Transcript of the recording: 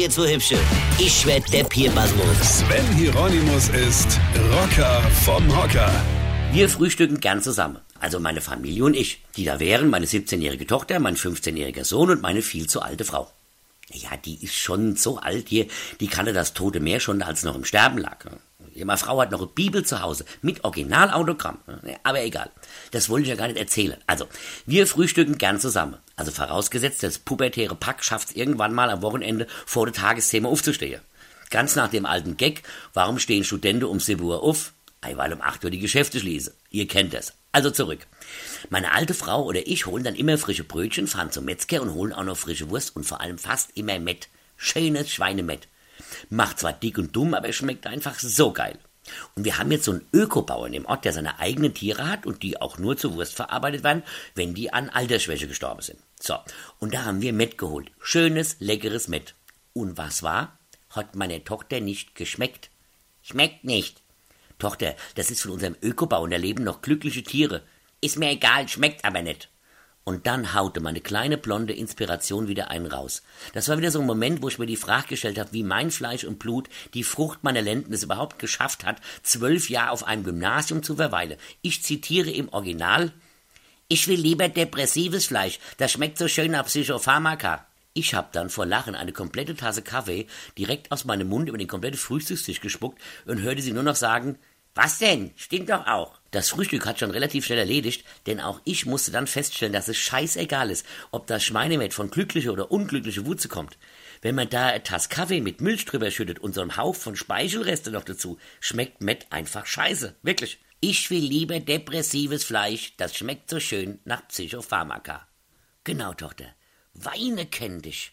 ihr zwei Hübsche. Ich werd der Pierpasmus. Sven Hieronymus ist Rocker vom Hocker. Wir frühstücken gern zusammen. Also meine Familie und ich. Die da wären meine 17-jährige Tochter, mein 15-jähriger Sohn und meine viel zu alte Frau. Ja, die ist schon so alt hier, die kannte das Tote Meer schon, als noch im Sterben lag. Meine Frau hat noch eine Bibel zu Hause mit Originalautogramm. Aber egal, das wollte ich ja gar nicht erzählen. Also, wir frühstücken gern zusammen. Also vorausgesetzt, das pubertäre Pack schafft es irgendwann mal am Wochenende vor der Tagesthema aufzustehen. Ganz nach dem alten Gag, warum stehen Studenten um 7 Uhr auf? Weil um 8 Uhr die Geschäfte schließen. Ihr kennt es. Also zurück. Meine alte Frau oder ich holen dann immer frische Brötchen, fahren zum Metzger und holen auch noch frische Wurst und vor allem fast immer Mett. Schönes Schweinemett. Macht zwar dick und dumm, aber es schmeckt einfach so geil. Und wir haben jetzt so einen Ökobauern im Ort, der seine eigenen Tiere hat und die auch nur zur Wurst verarbeitet werden, wenn die an Altersschwäche gestorben sind. So, und da haben wir Mett geholt. Schönes, leckeres Mett. Und was war? Hat meine Tochter nicht geschmeckt. Schmeckt nicht. Tochter, das ist von unserem Ökobau da leben noch glückliche Tiere. Ist mir egal, schmeckt aber nicht. Und dann haute meine kleine blonde Inspiration wieder einen raus. Das war wieder so ein Moment, wo ich mir die Frage gestellt habe, wie mein Fleisch und Blut, die Frucht meiner Lenden es überhaupt geschafft hat, zwölf Jahre auf einem Gymnasium zu verweilen. Ich zitiere im Original, ich will lieber depressives Fleisch, das schmeckt so schön nach Psychopharmaka. Ich hab dann vor Lachen eine komplette Tasse Kaffee direkt aus meinem Mund über den kompletten Frühstückstisch gespuckt und hörte sie nur noch sagen, was denn? Stimmt doch auch. Das Frühstück hat schon relativ schnell erledigt, denn auch ich musste dann feststellen, dass es scheißegal ist, ob das Schweinemett von glücklicher oder unglücklicher Wutze kommt. Wenn man da eine Tasse Kaffee mit Milch drüber schüttet und so einen Hauch von Speichelreste noch dazu, schmeckt Mett einfach scheiße. Wirklich. Ich will lieber depressives Fleisch, das schmeckt so schön nach Psychopharmaka. Genau, Tochter. Weine kenn dich.